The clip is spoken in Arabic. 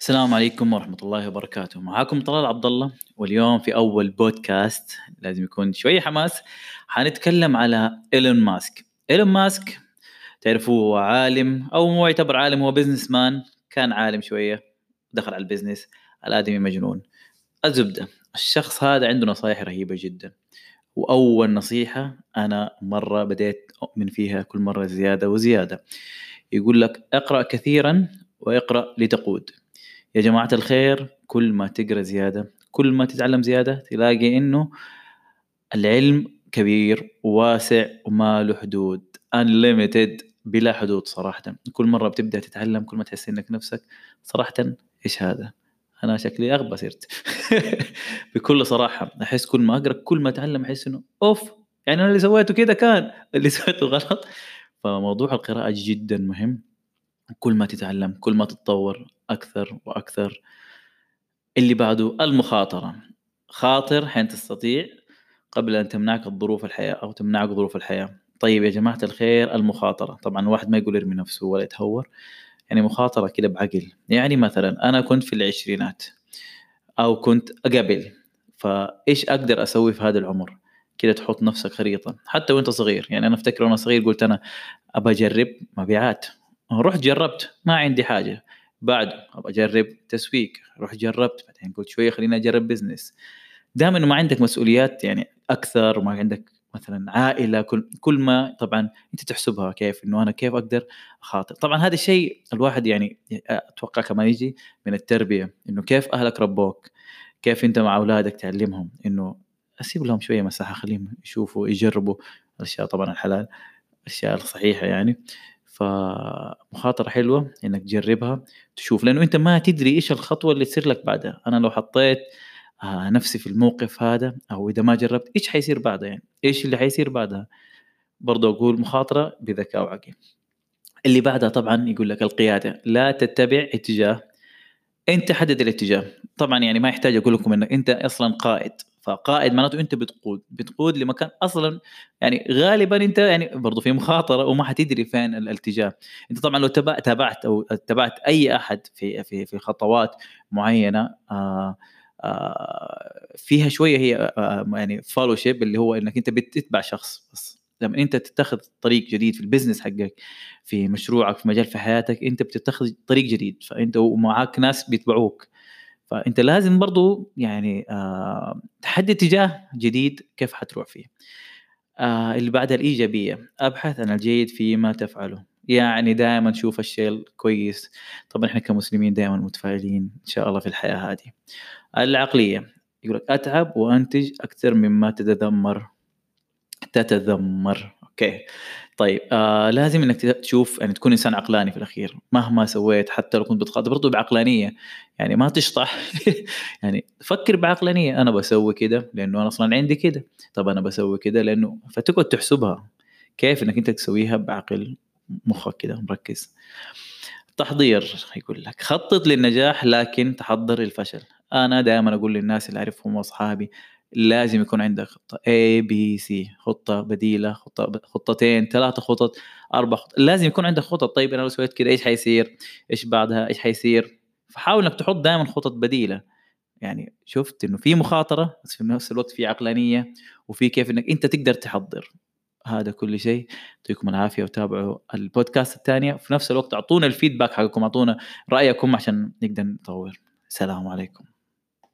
السلام عليكم ورحمة الله وبركاته. معاكم طلال عبد الله واليوم في أول بودكاست لازم يكون شوية حماس. حنتكلم على إيلون ماسك. إيلون ماسك تعرفوه هو عالم أو مو يعتبر عالم هو business man كان عالم شوية دخل على ال business الآدمي مجنون. الزبدة الشخص هذا عنده نصائح رهيبة جدا. وأول نصيحة أنا مرة بديت أؤمن فيها كل مرة زيادة وزيادة. يقول لك اقرأ كثيرا وإقرأ لتقود. يا جماعة الخير كل ما تقرأ زيادة كل ما تتعلم زيادة تلاقي إنه العلم كبير وواسع وما له حدود unlimited بلا حدود صراحة. كل مرة بتبدأ تتعلم كل ما تحس إنك نفسك صراحة إيش هذا؟ أنا شكلي أغبى صرت. بكل صراحة أحس كل ما أقرأ كل ما أتعلم أحس إنه أوف يعني أنا اللي سويته كذا كان اللي سويته غلط. فموضوع القراءة جدا مهم. كل ما تتعلم كل ما تتطور أكثر وأكثر. اللي بعده المخاطرة. خاطر حين تستطيع قبل أن تمنعك الظروف الحياة أو تمنعك ظروف الحياة. طيب يا جماعة الخير المخاطرة. طبعا الواحد ما يقول ارمي نفسه ولا يتهور. يعني مخاطرة كده بعقل. يعني مثلا أنا كنت في العشرينات أو كنت قبل فإيش أقدر أسوي في هذا العمر؟ كده تحط نفسك خريطة. حتى وأنت صغير. يعني أنا أفتكر وأنا صغير قلت أنا أبى أجرب مبيعات. رحت جربت ما عندي حاجة. بعده أبغى أجرب تسويق رحت جربت. بعدين قلت شوية خليني أجرب بزنس دائما ما عندك مسؤوليات يعني أكثر وما عندك مثلا عائلة كل كل ما طبعا أنت تحسبها كيف إنه أنا كيف أقدر أخاطر. طبعا هذا الشيء الواحد يعني أتوقع كمان يجي من التربية إنه كيف أهلك ربوك كيف أنت مع أولادك تعلمهم إنه أسيب لهم شوية مساحة خليهم يشوفوا يجربوا الأشياء طبعا الحلال الأشياء الصحيحة يعني. فمخاطرة حلوة إنك تجربها تشوف لأنه أنت ما تدري إيش الخطوة اللي تصير لك بعدها. أنا لو حطيت آه، نفسي في الموقف هذا أو إذا ما جربت إيش حيصير بعدها يعني؟ إيش اللي حيصير بعدها؟ برضو أقول مخاطرة بذكاء وعقل. اللي بعدها طبعا يقول لك القيادة. لا تتبع اتجاه أنت حدد الاتجاه. طبعا يعني ما يحتاج أقول لكم إنك أنت أصلا قائد. فقائد معناته أنت بتقود بتقود لمكان أصلا يعني غالبا أنت يعني برضه في مخاطرة وما حتدري فين الاتجاه أنت طبعا لو تابعت أو تابعت أي أحد في في في خطوات معينة آه، آه، فيها شوية هي آآ آه، يعني followship اللي هو إنك أنت بتتبع شخص بس. لما أنت تتخذ طريق جديد في ال business حقك في مشروعك في مجال في حياتك أنت بتتخذ طريق جديد. فأنت ومعاك ناس بيتبعوك. فأنت لازم برضو يعني آه تحدد اتجاه جديد كيف حتروح فيه. آه اللي بعدها الإيجابية أبحث عن الجيد فيما تفعله. يعني دائما شوف الشيء الكويس. طبعا إحنا كمسلمين دائما متفائلين إن شاء الله في الحياة هذه. العقلية يقول لك أتعب وأنتج أكثر مما تتذمر. تتذمر. okay. طيب آه لازم إنك تشوف يعني تكون إنسان عقلاني في الأخير مهما سويت حتى لو كنت بتخاطب برضه بعقلانية يعني ما تشطح. يعني فكر بعقلانية أنا بسوي كده لأنه أنا أصلا عندي كده. طب أنا بسوي كده لأنه فتقعد تحسبها. كيف إنك أنت تسويها بعقل مخك كده مركز. تحضير يقول لك. خطط للنجاح لكن تحضر الفشل. أنا دائما أقول للناس اللي أعرفهم وأصحابي لازم يكون عندك خطة A B C خطة بديلة خطة خطتين ثلاثة خطط أربع خطط لازم يكون عندك خطط. طيب أنا لو سويت كذا إيش حيصير؟ إيش بعدها؟ إيش حيصير؟ فحاول إنك تحط دائما خطط بديلة. يعني شفت إنه في مخاطرة بس في نفس الوقت في عقلانية وفي كيف إنك أنت تقدر تحضر. هذا كل شيء. يعطيكم العافية وتابعوا البودكاست الثانية. في نفس الوقت أعطونا الفيدباك حقكم أعطونا رأيكم عشان نقدر نطور. السلام عليكم.